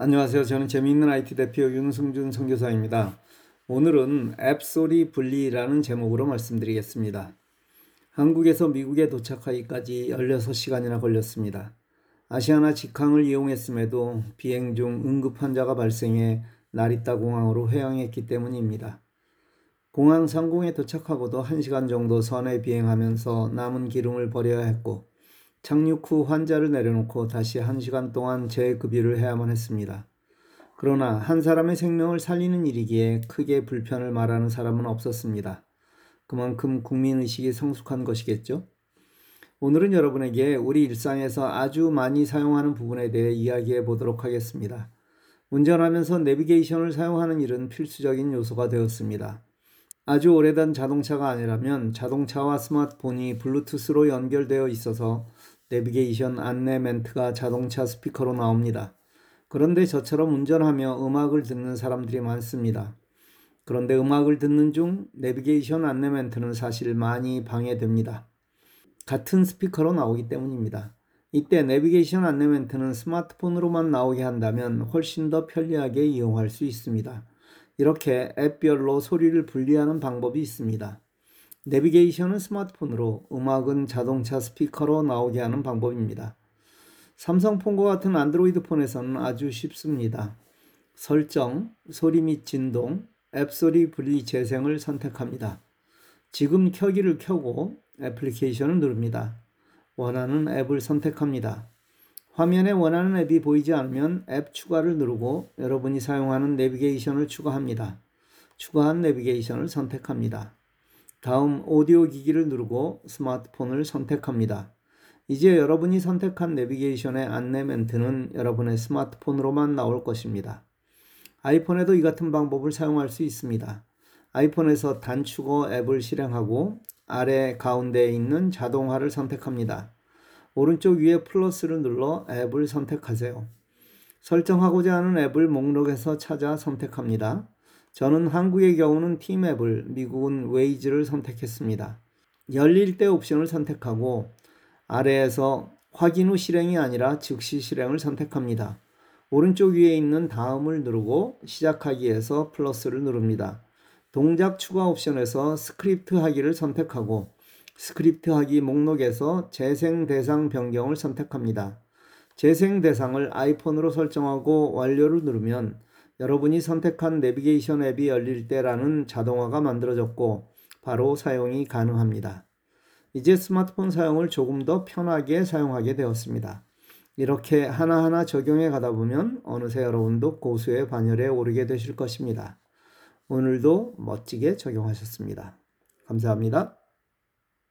안녕하세요. 저는 재미있는 IT 대표 윤승준 선교사입니다. 오늘은 앱소리 분리라는 제목으로 말씀드리겠습니다. 한국에서 미국에 도착하기까지 16시간이나 걸렸습니다. 아시아나 직항을 이용했음에도 비행 중 응급 환자가 발생해 나리타 공항으로 회항했기 때문입니다. 공항 상공에 도착하고도 1시간 정도 선에 비행하면서 남은 기름을 버려야 했고 착륙 후 환자를 내려놓고 다시 1시간 동안 재급유를 해야만 했습니다. 그러나 한 사람의 생명을 살리는 일이기에 크게 불편을 말하는 사람은 없었습니다. 그만큼 국민의식이 성숙한 것이겠죠? 오늘은 여러분에게 우리 일상에서 아주 많이 사용하는 부분에 대해 이야기해 보도록 하겠습니다. 운전하면서 내비게이션을 사용하는 일은 필수적인 요소가 되었습니다. 아주 오래된 자동차가 아니라면 자동차와 스마트폰이 블루투스로 연결되어 있어서 내비게이션 안내 멘트가 자동차 스피커로 나옵니다. 그런데 저처럼 운전하며 음악을 듣는 사람들이 많습니다. 그런데 음악을 듣는 중 내비게이션 안내 멘트는 사실 많이 방해됩니다. 같은 스피커로 나오기 때문입니다. 이때 내비게이션 안내 멘트는 스마트폰으로만 나오게 한다면 훨씬 더 편리하게 이용할 수 있습니다. 이렇게 앱별로 소리를 분리하는 방법이 있습니다. 내비게이션은 스마트폰으로, 음악은 자동차 스피커로 나오게 하는 방법입니다. 삼성폰과 같은 안드로이드 폰에서는 아주 쉽습니다. 설정, 소리 및 진동, 앱 소리 분리 재생을 선택합니다. 지금 켜기를 켜고 애플리케이션을 누릅니다. 원하는 앱을 선택합니다. 화면에 원하는 앱이 보이지 않으면 앱 추가를 누르고 여러분이 사용하는 내비게이션을 추가합니다. 추가한 내비게이션을 선택합니다. 다음 오디오 기기를 누르고 스마트폰을 선택합니다. 이제 여러분이 선택한 내비게이션의 안내 멘트는 여러분의 스마트폰으로만 나올 것입니다. 아이폰에도 이 같은 방법을 사용할 수 있습니다. 아이폰에서 단축어 앱을 실행하고 아래 가운데에 있는 자동화를 선택합니다. 오른쪽 위에 플러스를 눌러 앱을 선택하세요. 설정하고자 하는 앱을 목록에서 찾아 선택합니다. 저는 한국의 경우는 티맵을, 미국은 웨이즈를 선택했습니다. 열릴 때 옵션을 선택하고 아래에서 확인 후 실행이 아니라 즉시 실행을 선택합니다. 오른쪽 위에 있는 다음을 누르고 시작하기에서 플러스를 누릅니다. 동작 추가 옵션에서 스크립트 하기를 선택하고 스크립트 하기 목록에서 재생 대상 변경을 선택합니다. 재생 대상을 아이폰으로 설정하고 완료를 누르면 여러분이 선택한 내비게이션 앱이 열릴 때라는 자동화가 만들어졌고 바로 사용이 가능합니다. 이제 스마트폰 사용을 조금 더 편하게 사용하게 되었습니다. 이렇게 하나하나 적용해 가다 보면 어느새 여러분도 고수의 반열에 오르게 되실 것입니다. 오늘도 멋지게 적용하셨습니다. 감사합니다.